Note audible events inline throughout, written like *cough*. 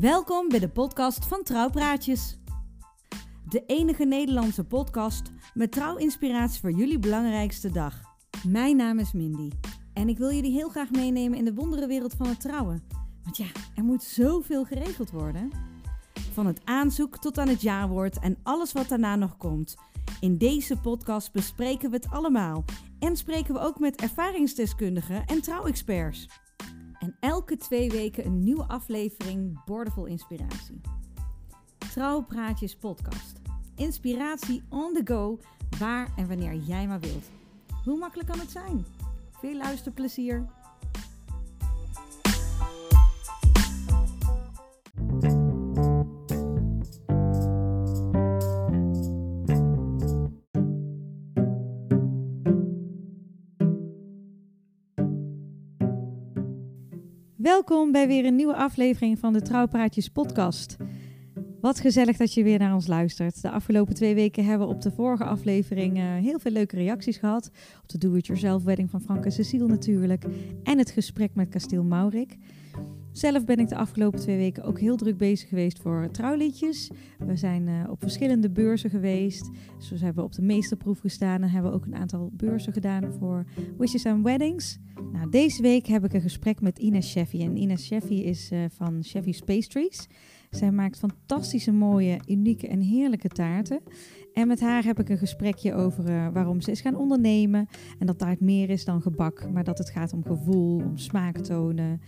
Welkom bij de podcast van Trouwpraatjes. De enige Nederlandse podcast met trouwinspiratie voor jullie belangrijkste dag. Mijn naam is Mindy en ik wil jullie heel graag meenemen in de wonderenwereld van het trouwen. Want ja, er moet zoveel geregeld worden. Van het aanzoek tot aan het jaarwoord en alles wat daarna nog komt. In deze podcast bespreken we het allemaal en spreken we ook met ervaringsdeskundigen en trouwexperts. En elke twee weken een nieuwe aflevering Bordevol Inspiratie. Trouwpraatjes podcast. Inspiratie on the go, waar en wanneer jij maar wilt. Hoe makkelijk kan het zijn? Veel luisterplezier! Welkom bij weer een nieuwe aflevering van de Trouwpraatjes podcast. Wat gezellig dat je weer naar ons luistert. De afgelopen twee weken hebben we op de vorige aflevering uh, heel veel leuke reacties gehad. Op de Do-It-Yourself wedding van Frank en Cecile natuurlijk. En het gesprek met Kasteel Maurik. Zelf ben ik de afgelopen twee weken ook heel druk bezig geweest voor trouwliedjes. We zijn uh, op verschillende beurzen geweest. Dus we hebben op de meesterproef gestaan en hebben ook een aantal beurzen gedaan voor Wishes and Weddings. Nou, deze week heb ik een gesprek met Ines Sheffy. En Ines Sheffy is uh, van Sheffy's Pastries. Zij maakt fantastische, mooie, unieke en heerlijke taarten. En met haar heb ik een gesprekje over uh, waarom ze is gaan ondernemen. En dat taart meer is dan gebak, maar dat het gaat om gevoel, om smaaktonen.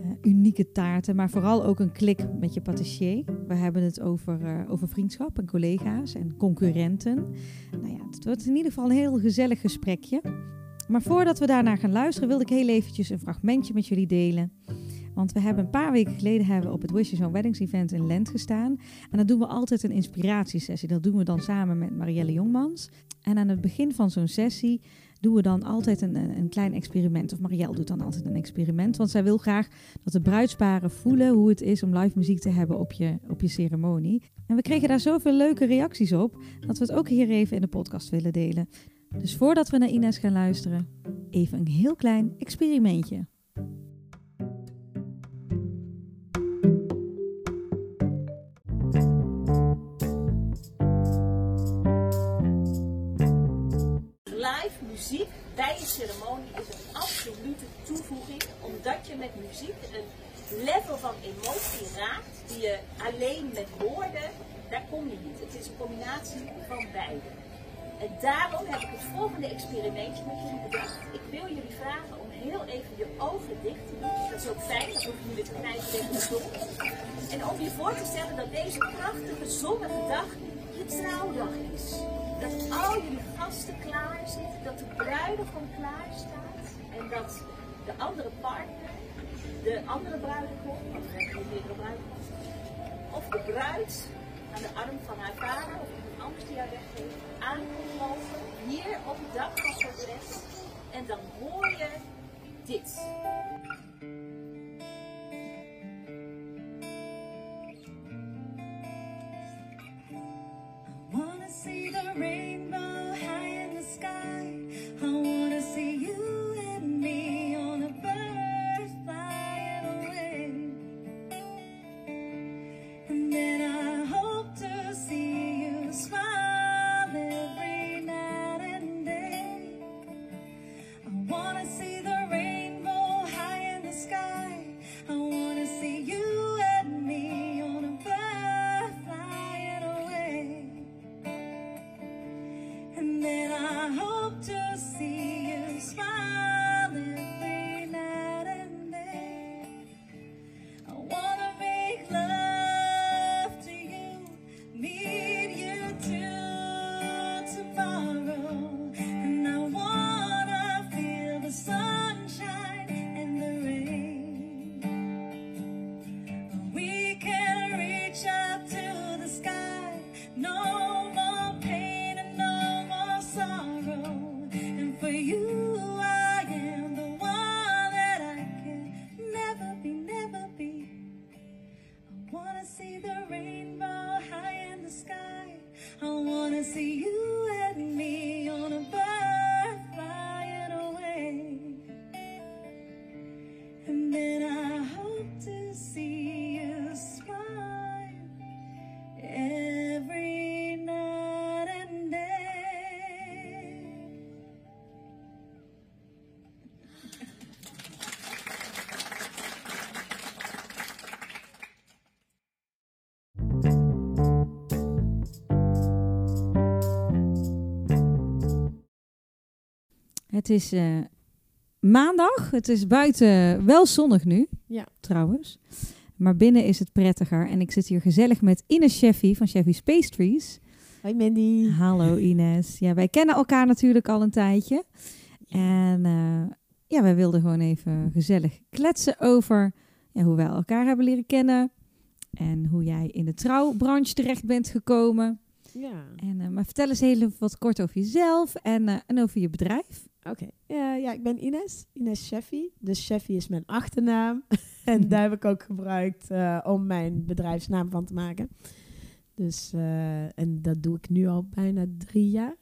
Uh, unieke taarten, maar vooral ook een klik met je patissier. We hebben het over, uh, over vriendschap en collega's en concurrenten. Nou ja, het wordt in ieder geval een heel gezellig gesprekje. Maar voordat we daarnaar gaan luisteren, wilde ik heel eventjes een fragmentje met jullie delen. Want we hebben een paar weken geleden hebben we op het Wishes on Weddings event in Lent gestaan. En dan doen we altijd een inspiratiesessie. Dat doen we dan samen met Marielle Jongmans. En aan het begin van zo'n sessie doen we dan altijd een, een klein experiment. Of Marielle doet dan altijd een experiment. Want zij wil graag dat de bruidsparen voelen hoe het is om live muziek te hebben op je, op je ceremonie. En we kregen daar zoveel leuke reacties op, dat we het ook hier even in de podcast willen delen. Dus voordat we naar Ines gaan luisteren, even een heel klein experimentje. Muziek bij je ceremonie is een absolute toevoeging, omdat je met muziek een level van emotie raakt die je alleen met woorden, daar kom je niet. Het is een combinatie van beide. En daarom heb ik het volgende experimentje met jullie bedacht. Ik wil jullie vragen om heel even je ogen dicht te doen. Dat is ook fijn, dat hoeven jullie te knijpen tegen de zon. En om je voor te stellen dat deze prachtige zonnige dag je trouwdag is. Dat al jullie gasten klaar zitten, dat de bruidegom klaar staat. En dat de andere partner, de andere bruidegom, want of de bruid aan de arm van haar vader of iemand anders die haar weggeeft, aankomen hier op het dak van zo'n. En dan hoor je dit. Het is eh, maandag. Het is buiten wel zonnig nu, Ja. trouwens. Maar binnen is het prettiger. En ik zit hier gezellig met Ines Sheffy van Sheffy's Pastries. Hoi Mandy. Hallo Ines. Ja, wij kennen elkaar natuurlijk al een tijdje. En eh, ja, wij wilden gewoon even gezellig kletsen over ja, hoe wij elkaar hebben leren kennen. En hoe jij in de trouwbranche terecht bent gekomen. Ja, En, eh, maar vertel eens heel even wat kort over jezelf en, en over je bedrijf. Oké. Ja, ja, ik ben Ines. Ines Sheffy. Dus Sheffy is mijn achternaam. *laughs* en daar heb ik ook gebruikt eh, om mijn bedrijfsnaam van te maken. Dus, eh, en dat doe ik nu al bijna drie jaar.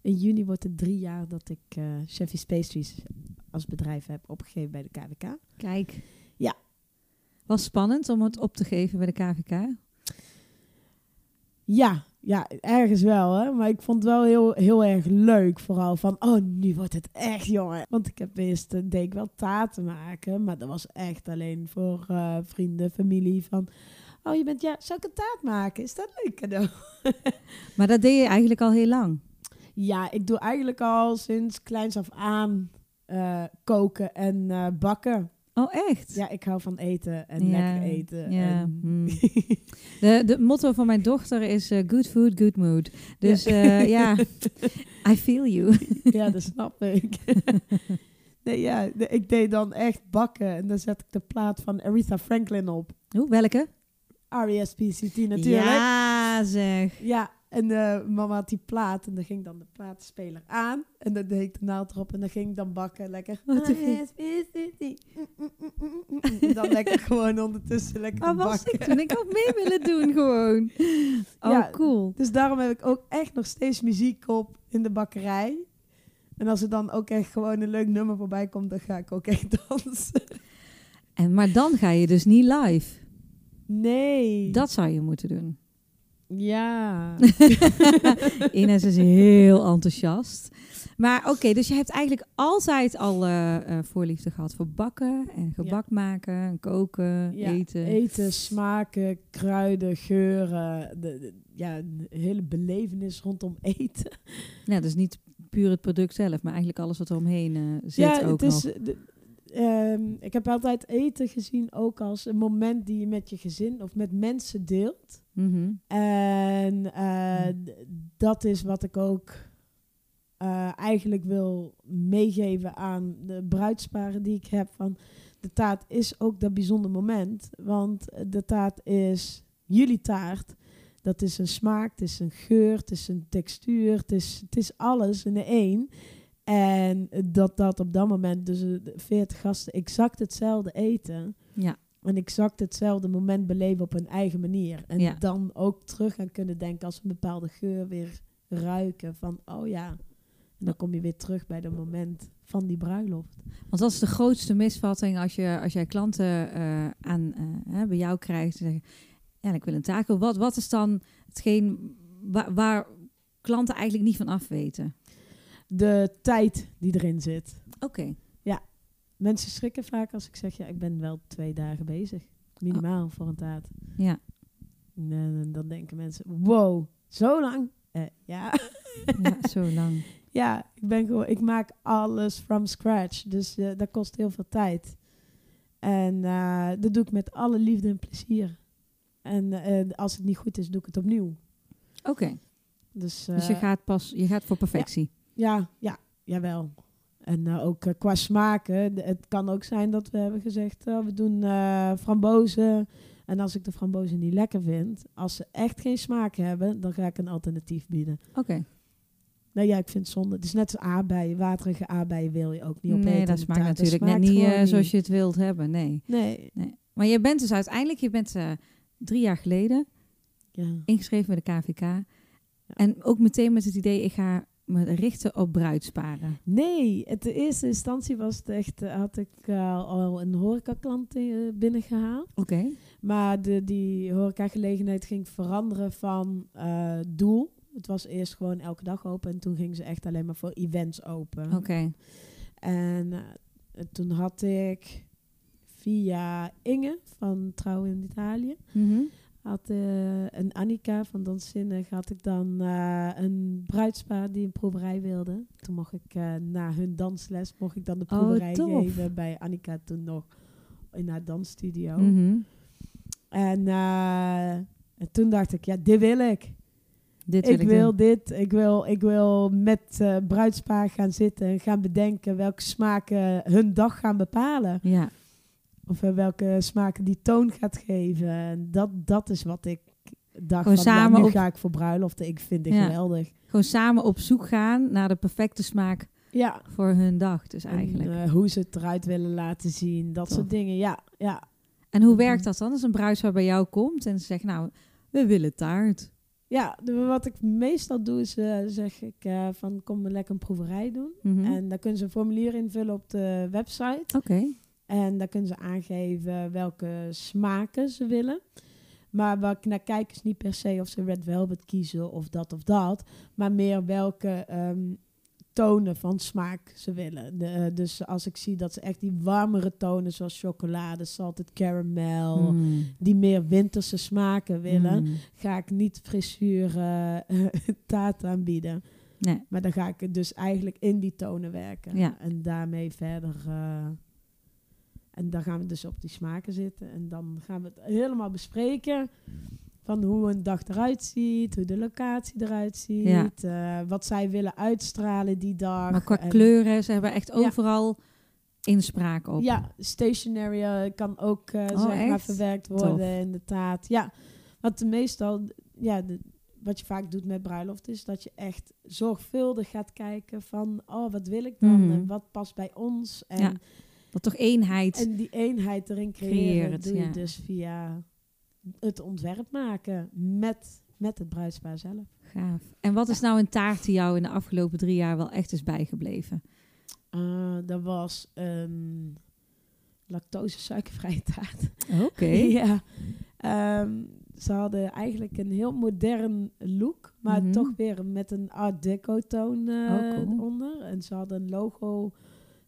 In juni wordt het drie jaar dat ik eh Sheffy's Pastries als bedrijf heb opgegeven bij de KWK. Kijk. Ja. Was spannend om het op te geven bij de KVK. Ja, ja, ergens wel, hè. Maar ik vond het wel heel, heel erg leuk. Vooral van, oh, nu wordt het echt, jongen. Want ik heb eerst, eh, deed ik wel taarten maken. Maar dat was echt alleen voor eh, vrienden, familie. Van, oh, je bent, ja, zou ik een taart maken? Is dat leuk cadeau? *laughs* Maar dat deed je eigenlijk al heel lang. Ja, ik doe eigenlijk al sinds kleins af aan eh, koken en bakken. Oh, echt? Ja, ik hou van eten en Ja, lekker eten. ja, En hmm. *laughs* De, de motto van mijn dochter is eh, good food, good mood. Dus ja, ja *laughs* I feel you. Ja, dat snap ik. *laughs* nee, ja, ik deed dan echt bakken en dan zet ik de plaat van Aretha Franklin op. Oeh, welke? R.E.S.P.C.T. natuurlijk. Ja. Ja, zeg. En eh, mama had die plaat en dan ging dan de plaatspeler aan en dan deed ik de naald erop en dan ging ik dan bakken lekker. Wat een R.E.S.P.C.T. Mm, mm, mm, mm. En dan lekker gewoon ondertussen lekker te was bakken. ik toen? Ik had mee willen doen gewoon. *laughs* Oh, Ja. cool. Dus daarom heb ik ook echt nog steeds muziek op in de bakkerij. En als er dan ook echt gewoon een leuk nummer voorbij komt, dan ga ik ook echt *laughs* dansen. En, maar dan ga je dus niet live. Nee. Dat zou je moeten doen. Ja. *laughs* Ines is heel enthousiast. Maar oké, dus je hebt eigenlijk altijd al eh, eh, voorliefde gehad voor bakken en gebak maken, en koken, Ja, eten. Eten, smaken, kruiden, geuren. De, de- ja, een hele belevenis rondom eten. *laughs* Ja, dus niet puur het product zelf, maar eigenlijk alles wat er omheen eh, zit ja, ook het is, nog. de- ehm, ik heb altijd eten gezien ook als een moment die je met je gezin of met mensen deelt. Mhm. En eh, dat is wat ik ook eh, eigenlijk wil meegeven aan de bruidsparen die ik heb. Van de taart is ook dat bijzonder moment. Want de taart is jullie taart. Dat is een smaak, het is een geur, het is een textuur, het is, het is alles in één. En dat dat op dat moment dus eh, de 40 gasten exact hetzelfde eten. Ja. En exact hetzelfde moment beleven op hun eigen manier. En Ja. dan ook terug gaan kunnen denken als we een bepaalde geur weer ruiken. Van, oh ja. En dan kom je weer terug bij dat moment van die bruiloft. Want dat is de grootste misvatting als, je, als jij klanten eh, aan, eh, bij jou krijgt. en zeggen, ja, ik wil een taco. Wat, wat is dan hetgeen waar, waar klanten eigenlijk niet van af weten? De tijd die erin zit. Oké. Mensen schrikken vaak als ik zeg, ja, ik ben wel twee dagen bezig. Minimaal voor een taart. Ja. En, eh, dan denken mensen, wow, zo lang? Eh, ja. ja, zo *laughs* lang. Ja, ik ben gewoon, ik maak alles from scratch. Dus eh, dat kost heel veel tijd. En eh, dat doe ik met alle liefde en plezier. En als het niet goed is, doe ik het opnieuw. Oké. Dus, Dus je gaat pas, je gaat voor perfectie. ja, ja, jawel. En eh, ook eh, qua smaken. Het kan ook zijn dat we hebben gezegd, eh, we doen frambozen. En als ik de frambozen niet lekker vind, als ze echt geen smaak hebben, dan ga ik een alternatief bieden. Oké. Nee, ja, ik vind het zonde. Het is net als aardbeien. Waterige aardbeien wil je ook niet opeten. Nee, dat smaakt taart. Dat natuurlijk net niet zoals je het wilt hebben. Nee. Nee. nee. Maar je bent dus uiteindelijk, je bent drie jaar geleden Ja. ingeschreven bij de KVK. En ook meteen met het idee, ik ga richten op bruidsparen. Nee, het, de eerste instantie was het echt, eh, had ik eh, al een horecaklant eh, binnengehaald. Oké. Maar de, die horecagelegenheid ging veranderen van doel. Het was eerst gewoon elke dag open en toen gingen ze echt alleen maar voor events open. Oké. En toen had ik via Inge van Trouw in Italië Mhm. Had eh, een Annika van Danszinnig had ik dan eh, een bruidspaar die een proeverij wilde. Toen mocht ik eh, na hun dansles mocht ik dan de Oh, proeverij geven bij Annika toen nog in haar dansstudio. Mhm. En, en toen dacht ik, ja, dit wil ik. Dit wil ik ik wil doen. dit. Ik wil, ik wil met bruidspaar gaan zitten en gaan bedenken welke smaken hun dag gaan bepalen. Ja, Of eh, welke smaken die toon gaat geven. En dat, dat is wat ik dacht Gewoon van, ja, samen nu op- ga ik voor bruiloften. Ik vind dit Ja. geweldig. gewoon samen op zoek gaan naar de perfecte smaak Ja, voor hun dag. Dus eigenlijk. En, eh, hoe ze het eruit willen laten zien. Dat Tof. soort dingen. Ja, ja. En hoe werkt dat dan als een bruidspaar bij jou komt en ze zegt, nou, we willen taart. Ja, wat ik meestal doe is, eh, zeg ik van kom lekker een proeverij doen. Mhm. En daar kunnen ze een formulier invullen op de website. Oké. En daar kunnen ze aangeven welke smaken ze willen. Maar waar ik naar kijk is niet per se of ze Red Velvet kiezen of dat of dat. Maar meer welke ehm, tonen van smaak ze willen. De, eh, dus als ik zie dat ze echt die warmere tonen zoals chocolade, salted caramel... Mm. die meer winterse smaken willen... Mm. ga ik niet frisuur eh, *laughs* taart aanbieden. Nee. Maar dan ga ik dus eigenlijk in die tonen werken. Ja. En daarmee verder. eh, en dan gaan we dus op die smaken zitten. En dan gaan we het helemaal bespreken. Van hoe een dag eruit ziet, hoe de locatie eruit ziet. Ja. eh, wat zij willen uitstralen die dag. Maar qua En- kleuren, ze hebben echt Ja. overal inspraak op. Ja, stationery eh, kan ook eh, Oh, zeg maar verwerkt Tof. worden in de taart. Ja, wat meestal, ja, de, wat je vaak doet met bruiloft is dat je echt zorgvuldig gaat kijken van, oh, wat wil ik dan Mhm. en wat past bij ons en, Ja, Dat toch eenheid. en die eenheid erin creëren, het, doe je ja. dus via het ontwerp maken met, met het bruidspaar zelf. Gaaf. En wat is nou een taart die jou in de afgelopen drie jaar wel echt is bijgebleven? Eh dat was een lactose suikervrije *laughs* taart. Oké. *laughs* ja. Ehm, ze hadden eigenlijk een heel modern look, maar Mhm. toch weer met een art deco toon eh, Oh, cool. onder. En ze hadden een logo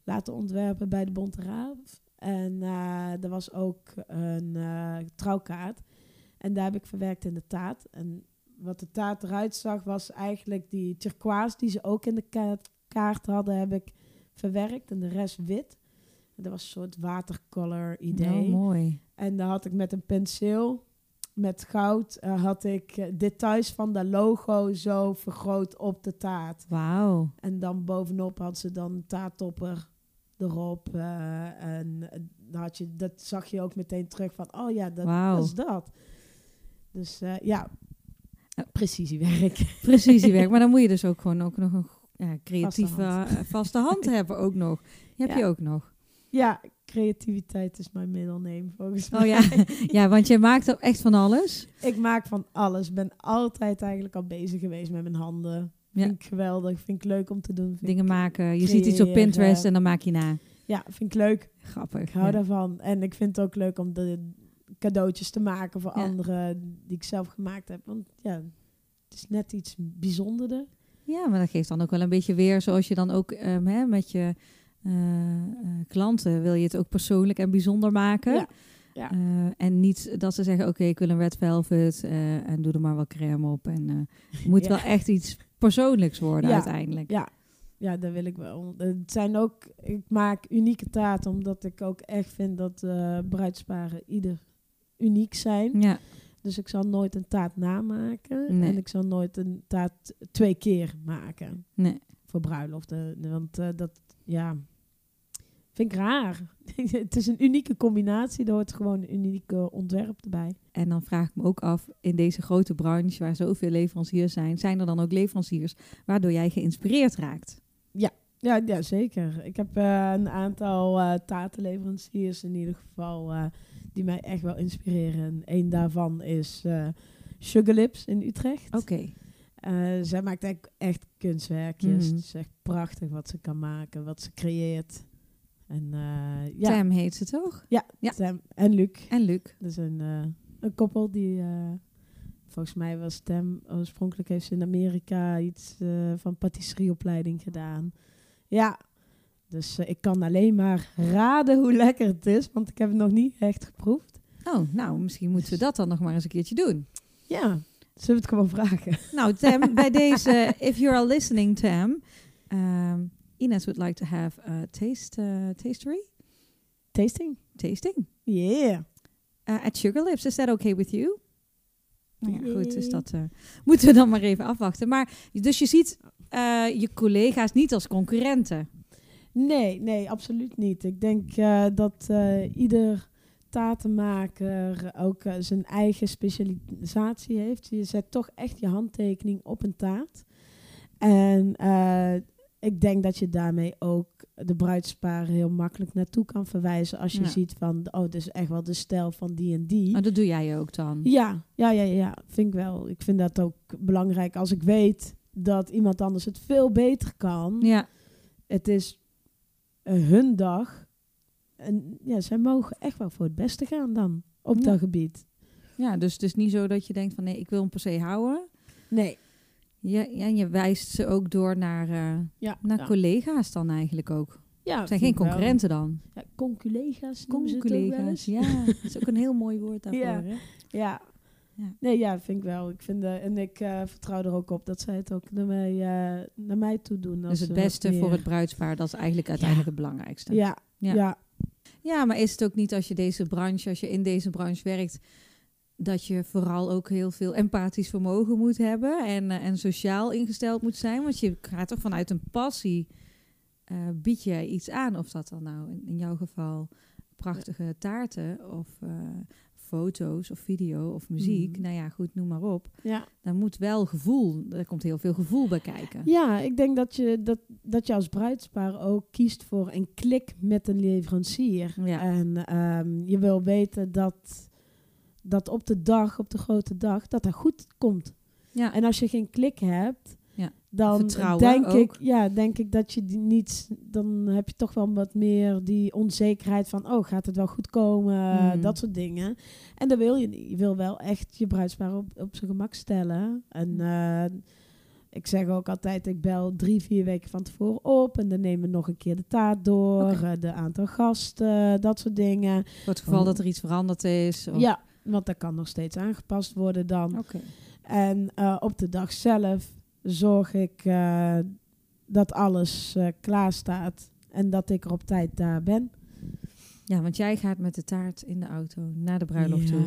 laten ontwerpen bij de Bonte Raaf. En eh, er was ook een eh, trouwkaart. En daar heb ik verwerkt in de taart. En wat de taart eruit zag, was eigenlijk die turquoise die ze ook in de kaart, kaart hadden, heb ik verwerkt. En de rest wit. En dat was een soort watercolor idee. Oh, mooi. En dan had ik met een penseel, met goud, eh, had ik details van dat logo zo vergroot op de taart. Wauw. En dan bovenop had ze dan een taarttopper erop. eh, en eh, had je, dat zag je ook meteen terug van, oh ja, dat, is dat. Dus eh, ja, precisiewerk. *laughs* Precisiewerk. maar dan moet je dus ook gewoon ook nog een ja, creatieve Vaste hand. vaste, hand *laughs* hebben ook nog. Die heb Ja. je ook nog. ja, creativiteit is mijn middelneem volgens mij. Oh ja. *laughs* ja, want je maakt ook echt van alles. Ik maak van alles. Ben altijd eigenlijk al bezig geweest met mijn handen. Ja. Vind ik geweldig. Vind ik leuk om te doen. Vind Dingen maken. Je ziet iets op. Pinterest en dan maak je na. Ja, vind ik leuk. Grappig. Ik hou daarvan. En ik vind het ook leuk om de cadeautjes te maken voor anderen die ik zelf gemaakt heb. Want ja, het is net iets bijzonderder. Ja, maar dat geeft dan ook wel een beetje weer, zoals je dan ook ehm, hè, met je eh, eh, klanten wil je het ook persoonlijk en bijzonder maken. Ja, ja. Eh, en niet dat ze zeggen, oké, ik wil een red velvet en doe er maar wat crème op. En het moet Ja. wel echt iets persoonlijks worden Ja. uiteindelijk. Ja, ja, dat wil ik wel. Het zijn ook, ik maak unieke taarten omdat ik ook echt vind dat eh bruidsparen ieder uniek zijn. Ja, Dus ik zal nooit een taart namaken. Nee. En ik zal nooit een taart twee keer maken. nee. voor bruiloften. Want eh, dat, ja, vind ik raar. *laughs* het is een unieke combinatie. Er hoort gewoon een unieke ontwerp erbij. En dan vraag ik me ook af, in deze grote branche waar zoveel leveranciers zijn, zijn er dan ook leveranciers waardoor jij geïnspireerd raakt? Ja, ja zeker. Ik heb eh, een aantal eh taartenleveranciers in ieder geval eh, die mij echt wel inspireren. Eén daarvan is eh Sugar Lips in Utrecht. Oké. Eh, zij maakt eigenlijk echt kunstwerkjes. Het is echt prachtig wat ze kan maken, wat ze creëert. En uh, ja, Tam heet ze toch? ja, Ja. Sam en Luc. En Luc. Is een, eh, een koppel die, eh, volgens mij was Tem, oorspronkelijk heeft ze in Amerika iets van patisserieopleiding gedaan. Ja, dus ik kan alleen maar raden hoe lekker het is, want ik heb het nog niet echt geproefd. Oh, nou, misschien moeten we dat dan nog maar eens een keertje doen. Ja, zullen we het gewoon vragen? Nou, Tam, bij *laughs* deze, if you are listening, Tam, um, Ines would like to have a taste, uh, tastery, Tasting? tasting Yeah. uh, at Sugar Lips. Is that okay with you? Nou ja, goed, dus dat eh, *laughs* moeten we dan maar even afwachten. Maar dus je ziet eh, je collega's niet als concurrenten. Nee, nee, absoluut niet. Ik denk eh, dat ieder tatenmaker ook zijn eigen specialisatie heeft. Je zet toch echt je handtekening op een taart. En eh, ik denk dat je daarmee ook de bruidsparen heel makkelijk naartoe kan verwijzen. Als je Ja. ziet van, oh, dit is echt wel de stijl van die en die. Maar dat doe jij ook dan. Ja, ja, ja, ja, vind ik wel. Ik vind dat ook belangrijk als ik weet dat iemand anders het veel beter kan. Ja, Het is eh, hun dag. En ja, zij mogen echt wel voor het beste gaan dan op Ja. dat gebied. ja, dus het is niet zo dat je denkt van nee, ik wil hem per se houden. Nee. Ja, ja, en je wijst ze ook door naar, eh, Ja, naar ja. collega's dan eigenlijk ook. ja, Het zijn geen ik wel. concurrenten dan. Ja, conculega's eens. ja. *laughs* Dat is ook een heel mooi woord daarvoor. Ja. Hè? Ja. Nee, ja, vind ik wel. Ik vind, en ik eh, vertrouw er ook op dat zij het ook naar mij, eh, naar mij toe doen. Dus het beste voor het bruidspaar, dat is eigenlijk uiteindelijk het belangrijkste. Ja, Ja. ja. Ja, maar is het ook niet als je deze branche, als je in deze branche werkt, dat je vooral ook heel veel empathisch vermogen moet hebben en, eh, en sociaal ingesteld moet zijn? Want je gaat toch vanuit een passie, eh, bied je iets aan, of dat dan nou in, in jouw geval prachtige taarten of eh, foto's of video of muziek. Mhm. Nou ja, goed, noem maar op. ja. Daar moet wel gevoel, er komt heel veel gevoel bij kijken. Ja, ik denk dat je, dat, dat je als bruidspaar ook kiest voor een klik met een leverancier. Ja. En ehm, je wil weten dat, dat op de dag, op de grote dag, dat dat goed komt. Ja. En als je geen klik hebt, Ja. dan Vertrouwen denk, ook. ik, ja, denk ik dat je die niet... Dan heb je toch wel wat meer die onzekerheid van... oh, gaat het wel goed komen? Mhm. Dat soort dingen. En dat wil je niet. Je wil wel echt je bruidspaar op, op zijn gemak stellen. En eh, ik zeg ook altijd... ik bel drie, vier weken van tevoren op... en dan nemen we nog een keer de taart door... Eh, de aantal gasten, dat soort dingen. Voor het geval Oh. dat er iets veranderd is. Of... Ja, want dat kan nog steeds aangepast worden dan. Oké. En eh, op de dag zelf zorg ik eh, dat alles eh, klaar staat en dat ik er op tijd daar ben. Ja, want jij gaat met de taart in de auto naar de bruiloft toe.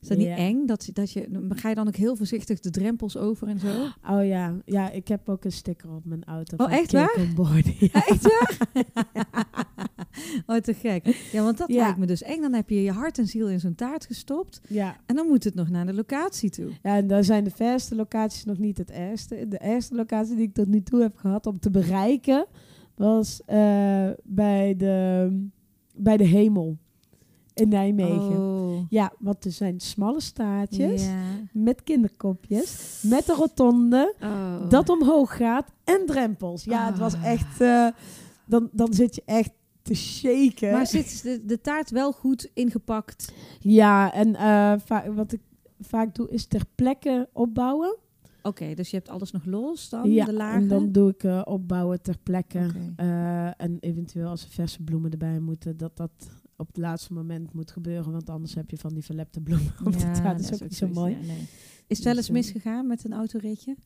Is dat niet eng? Dat, dat je, ga je dan ook heel voorzichtig de drempels over en zo? Oh ja, ja, ik heb ook een sticker op mijn auto. Oh, van echt waar? Ja. Ja, echt waar? *laughs* *laughs* oh, te gek. Ja, want dat Ja. lijkt me dus eng. Dan heb je je hart en ziel in zo'n taart gestopt. ja. En dan moet het nog naar de locatie toe. Ja, en daar zijn de verste locaties nog niet het ergste. De ergste locatie die ik tot nu toe heb gehad om te bereiken, was eh, bij, de, bij de Hemel in Nijmegen. Oh. Ja, want er zijn smalle staartjes met kinderkopjes, met een rotonde, Oh. dat omhoog gaat en drempels. Ja, het was Ah. echt... eh, dan, dan zit je echt te shaken. Maar zit de, de taart wel goed ingepakt? Ja, en eh, wat ik vaak doe is ter plekke opbouwen. Oké, dus je hebt alles nog los dan, ja, de lagen? en dan doe ik eh, opbouwen ter plekke. Eh, en eventueel als er verse bloemen erbij moeten, dat dat op het laatste moment moet gebeuren. Want anders heb je van die verlepte bloemen op de taart. Dat is ook niet zo mooi. ja, nee. Is het wel eens Dus, misgegaan met een autoritje?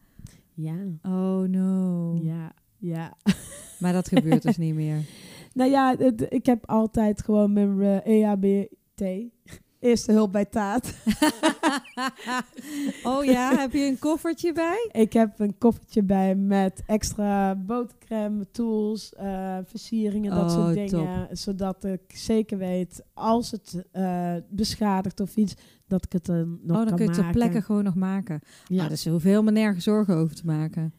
Ja, Oh no. ja, ja. Maar dat gebeurt dus niet meer. *laughs* Nou ja, het- ik heb altijd gewoon mijn eh, EHBT. Eerste hulp bij taart. *laughs* oh ja, heb je een koffertje bij? *laughs* Ik heb een koffertje bij met extra botercrème, tools, eh, versieringen, dat Oh, soort dingen. Zodat ik zeker weet, als het eh, beschadigt of iets, dat ik het dan nog oh, dan kan kun je het ter maken. plekke gewoon nog maken. Ja. Ja. dus er helemaal nergens zorgen over te maken.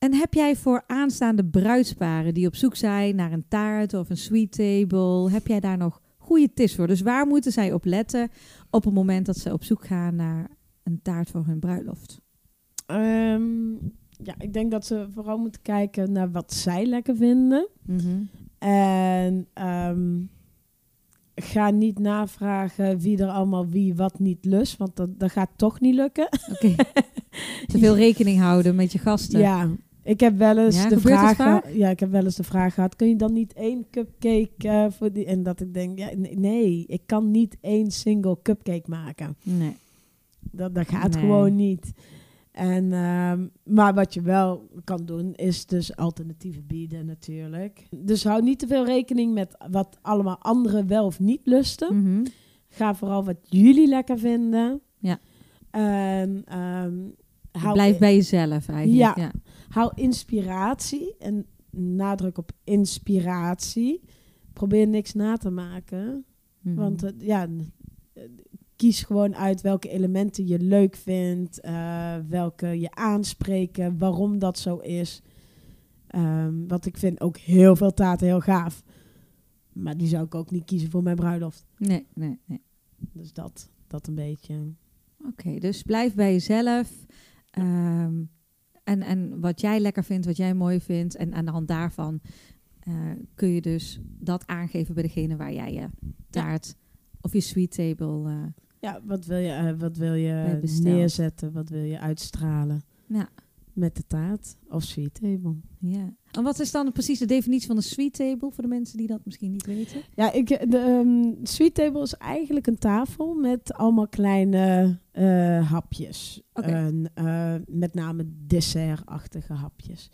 En heb jij voor aanstaande bruidsparen die op zoek zijn naar een taart of een sweet table, heb jij daar nog goede tips voor? Dus waar moeten zij op letten op het moment dat ze op zoek gaan naar een taart voor hun bruiloft? Ehm, ja, ik denk dat ze vooral moeten kijken naar wat zij lekker vinden. En ehm, ga niet navragen wie er allemaal wie wat niet lust, want dat, dat gaat toch niet lukken. Oké. *laughs* Te veel rekening houden met je gasten. Ja, Ik heb wel eens Ja, de vraag gehad. Ja, ik heb wel eens de vraag gehad. Kun je dan niet één cupcake eh, voor die? En dat ik denk, ja, nee, nee, ik kan niet één single cupcake maken. Nee. Dat, dat gaat Nee. gewoon niet. En, ehm, maar wat je wel kan doen, is dus alternatieven bieden natuurlijk. Dus hou niet te veel rekening met wat allemaal anderen wel of niet lusten. Mhm. Ga vooral wat jullie lekker vinden. Ja. En ehm, hou, Blijf bij jezelf eigenlijk. Ja. Ja. hou inspiratie en nadruk op inspiratie. Probeer niks na te maken. Mhm. Want eh, ja, eh, kies gewoon uit welke elementen je leuk vindt, eh, welke je aanspreken, waarom dat zo is. Ehm want ik vind ook heel veel taarten heel gaaf. Maar die zou ik ook niet kiezen voor mijn bruiloft. Nee, nee, nee. Dus dat, dat een beetje. Oké, dus blijf bij jezelf. Ehm, en, en wat jij lekker vindt, wat jij mooi vindt. En aan de hand daarvan eh, kun je dus dat aangeven bij degene waar jij je taart of je sweet table. eh, Ja, wat wil je, eh, wat wil je neerzetten? Wat wil je uitstralen ja, met de taart of sweet table? ja. En wat is dan precies de definitie van een sweet table voor de mensen die dat misschien niet weten? Ja, ik, de ehm, sweet table is eigenlijk een tafel met allemaal kleine eh, hapjes. En, eh, met name dessertachtige hapjes.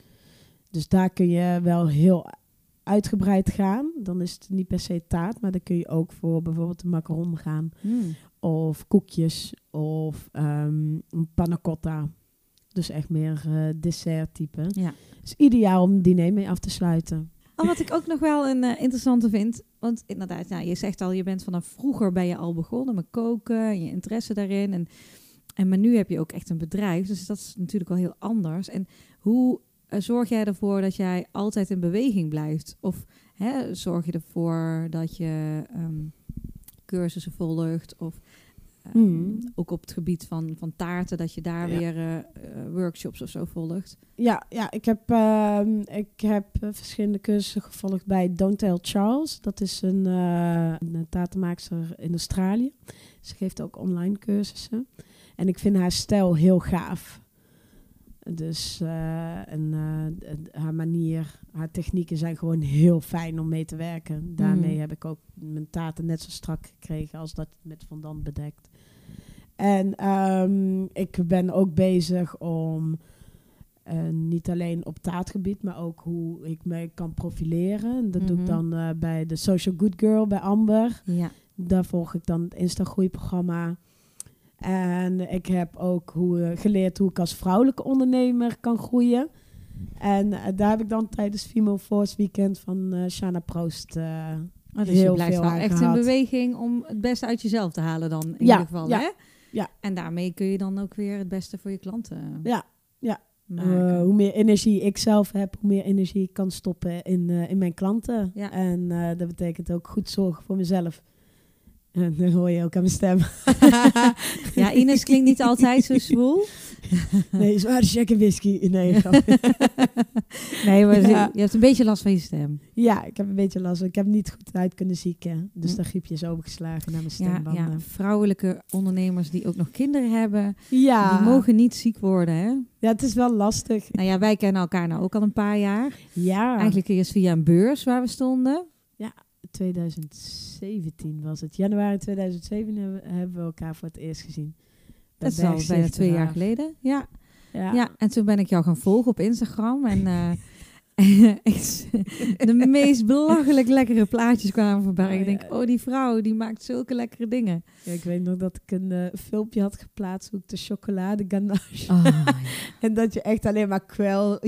Dus daar kun je wel heel uitgebreid gaan. Dan is het niet per se taart, maar dan kun je ook voor bijvoorbeeld een macaron gaan. Hmm. Of koekjes of een panna cotta. Dus echt meer eh dessert type. Ja. is ideaal om diner mee af te sluiten. Oh, wat ik ook nog wel een eh, interessante vind. Want inderdaad, nou, je zegt al, je bent vanaf vroeger ben je al begonnen met koken en je interesse daarin. En, en maar nu heb je ook echt een bedrijf. Dus dat is natuurlijk wel heel anders. En hoe eh, zorg jij ervoor dat jij altijd in beweging blijft? Of hè, zorg je ervoor dat je ehm, cursussen volgt? Of Hmm. ook op het gebied van, van taarten, dat je daar Ja. weer eh, eh, workshops of zo volgt? Ja, ja ik heb, ehm, ik heb eh, verschillende cursussen gevolgd bij Don't Tell Charles. Dat is een, eh een taartenmaakster in Australië. Ze geeft ook online cursussen. En ik vind haar stijl heel gaaf. Dus en, haar manier, haar technieken zijn gewoon heel fijn om mee te werken. Daarmee Mhm. heb ik ook mijn taarten net zo strak gekregen als dat met fondant bedekt. En ehm, ik ben ook bezig om eh, niet alleen op taartgebied, maar ook hoe ik me kan profileren. Dat doe ik Mhm. dan eh, bij de Social Good Girl bij Amber. Ja. Daar volg ik dan het Insta-groeiprogramma. En ik heb ook hoe, eh, geleerd hoe ik als vrouwelijke ondernemer kan groeien. En daar heb ik dan tijdens Female Force Weekend van eh Shana Proost eh, Oh, dus je heel blijft veel echt in aangehad. beweging om het beste uit jezelf te halen dan in Ja, ieder geval. ja, hè? Ja. En daarmee kun je dan ook weer het beste voor je klanten Ja, ja. Eh, hoe meer energie ik zelf heb, hoe meer energie ik kan stoppen in, eh, in mijn klanten. Ja. En eh, dat betekent ook goed zorgen voor mezelf. En dan hoor je ook aan mijn stem. *laughs* ja, Ines klinkt niet altijd zo *laughs* zwoel. *laughs* nee, zware check en whisky. Nee, *laughs* nee, maar Ja. je hebt een beetje last van je stem. ja, ik heb een beetje last. Ik heb niet goed uit kunnen zieken. Dus Hm. de griepje is overgeslagen naar mijn Ja, stembanden. ja, vrouwelijke ondernemers die ook nog kinderen hebben, Ja. die mogen niet ziek worden. Hè? ja, het is wel lastig. Nou ja, wij kennen elkaar nou ook al een paar jaar. Ja, Eigenlijk eerst via een beurs waar we stonden. 2017 was het. Januari 2007 hebben, hebben we elkaar voor het eerst gezien. Dat is al bijna twee jaar geleden. Ja. Ja. Ja, en toen ben ik jou gaan volgen op Instagram. En *laughs* eh, *laughs* de meest belachelijk lekkere plaatjes kwamen voorbij. Oh, ik denk, ja. oh, die vrouw, die maakt zulke lekkere dingen. Ja, ik weet nog dat ik een eh, filmpje had geplaatst hoe ik de chocolade ganache. Oh, *laughs* En dat je echt alleen maar kwel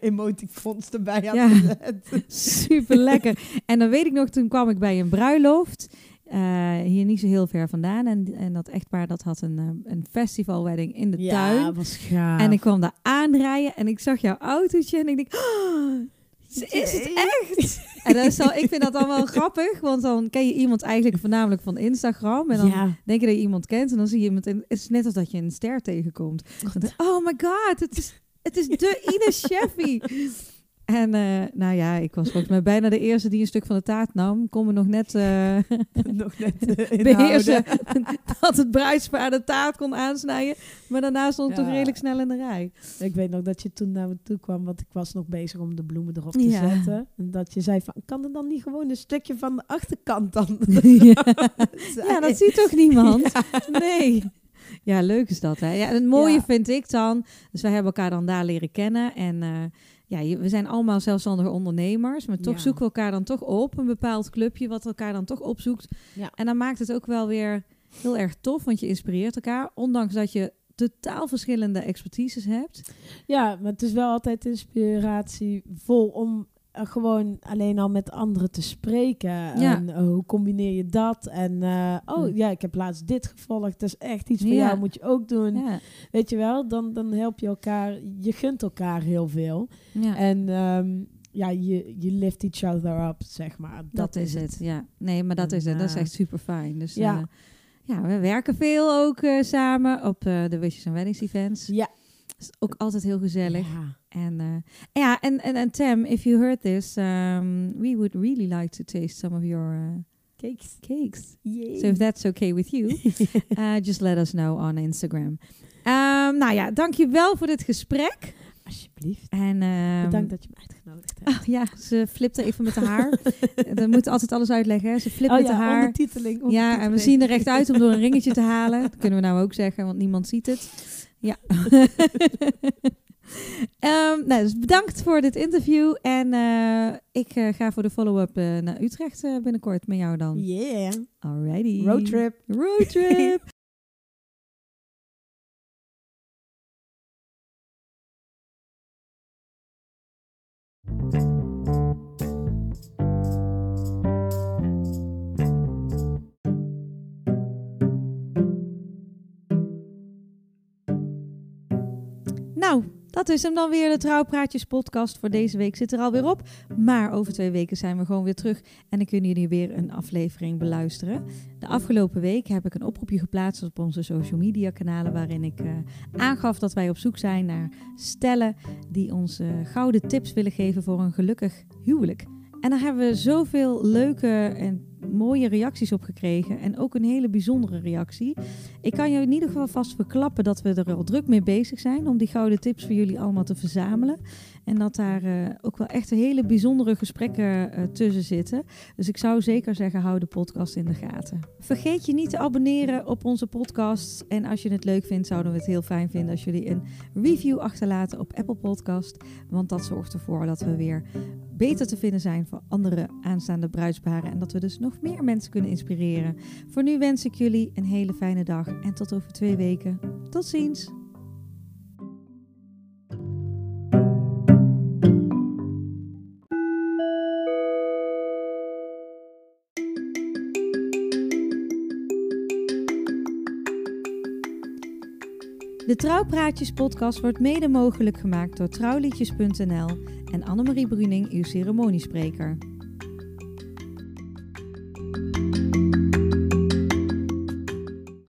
emoticons erbij had Ja. gezet. super lekker. En dan weet ik nog, toen kwam ik bij een bruiloft. Eh, hier niet zo heel ver vandaan. En, en dat echtpaar dat had een, eh, een festivalwedding in de tuin. was gaaf. En ik kwam daar aanrijden en ik zag jouw autootje en ik denk, oh, is het echt? en dat is al, ik vind dat dan wel grappig, want dan ken je iemand eigenlijk voornamelijk van Instagram. En dan ja. denk je dat je iemand kent en dan zie je iemand en het is net als dat je een ster tegenkomt. Dan oh my god, het is, het is de Ines Sheffy. *laughs* En eh, nou ja, ik was volgens mij bijna de eerste die een stuk van de taart nam. Kon me nog net eh, *laughs* Nog net eh, *laughs* beheersen *laughs* dat het bruidspaar de taart kon aansnijden. Maar daarna stond het Ja. toch redelijk snel in de rij. Ik weet nog dat je toen naar me toe kwam, want ik was nog bezig om de bloemen erop te Ja. zetten. En dat je zei van, kan er dan niet gewoon een stukje van de achterkant dan? ja. ja, dat ziet toch niemand? Ja. Nee. Ja, leuk is dat. Hè? Ja, en het mooie vind ik dan, dus wij hebben elkaar dan daar leren kennen. En ja, we zijn allemaal zelfstandige ondernemers, maar toch Ja. zoeken we elkaar dan toch op. Een bepaald clubje wat elkaar dan toch opzoekt. Ja. En dan maakt het ook wel weer heel erg tof, want je inspireert elkaar. Ondanks dat je totaal verschillende expertises hebt. Ja, maar het is wel altijd inspiratie vol om gewoon alleen al met anderen te spreken. Ja. En eh, hoe combineer je dat? En eh, oh Hm. ja, ik heb laatst dit gevolgd. Dat is echt iets voor Ja. jou, moet je ook doen. Ja. Weet je wel, dan, dan help je elkaar. Je gunt elkaar heel veel. En ehm, ja, je, je lift each other up, zeg maar. Dat, is het. ja. Nee, maar dat En, is het. Dat is eh, echt super fijn. Dus ja. ja. ja, we werken veel ook eh, samen op eh, de Wishes and Weddings events. Ja. Is ook altijd heel gezellig. Ja. En eh, ja, en, en, en Tam, if you heard this, um, we would really like to taste some of your uh, Cakes. cakes. Yay. So if that's okay with you, *laughs* uh, just let us know on Instagram. Um, nou ja, dankjewel voor dit gesprek. Alsjeblieft. En, ehm, Bedankt dat je me uitgenodigd hebt. Oh, ja, ze flipte even met haar. *laughs* Dan moet altijd alles uitleggen. Hè? Ze flipt met Oh ja, haar haar. ondertiteling. Ja, en we ondertiteling. zien er echt uit om door een ringetje te halen. Dat kunnen we nou ook zeggen, want niemand ziet het. Ja. *laughs* Ehm, nou, dus bedankt voor dit interview. En eh, ik eh, ga voor de follow-up eh, naar Utrecht binnenkort met jou dan. Yeah. Alrighty. Roadtrip. Roadtrip. *laughs* dat is hem dan weer, de Trouwpraatjes podcast voor deze week zit er alweer op. Maar over twee weken zijn we gewoon weer terug en dan kunnen jullie weer een aflevering beluisteren. De afgelopen week heb ik een oproepje geplaatst op onze social media kanalen waarin ik eh, aangaf dat wij op zoek zijn naar stellen die ons eh, gouden tips willen geven voor een gelukkig huwelijk. En daar hebben we zoveel leuke en mooie reacties op gekregen. En ook een hele bijzondere reactie. Ik kan je in ieder geval vast verklappen dat we er al druk mee bezig zijn om die gouden tips voor jullie allemaal te verzamelen. En dat daar eh, ook wel echt hele bijzondere gesprekken eh, tussen zitten. Dus ik zou zeker zeggen, hou de podcast in de gaten. Vergeet je niet te abonneren op onze podcast. En als je het leuk vindt, zouden we het heel fijn vinden als jullie een review achterlaten op Apple Podcast. Want dat zorgt ervoor dat we weer beter te vinden zijn voor andere aanstaande bruidsparen. En dat we dus meer mensen kunnen inspireren. Voor nu wens ik jullie een hele fijne dag en tot over twee weken. Tot ziens! De Trouwpraatjes podcast wordt mede mogelijk gemaakt door trouwliedjes.nl en Annemarie Bruning, uw ceremoniespreker.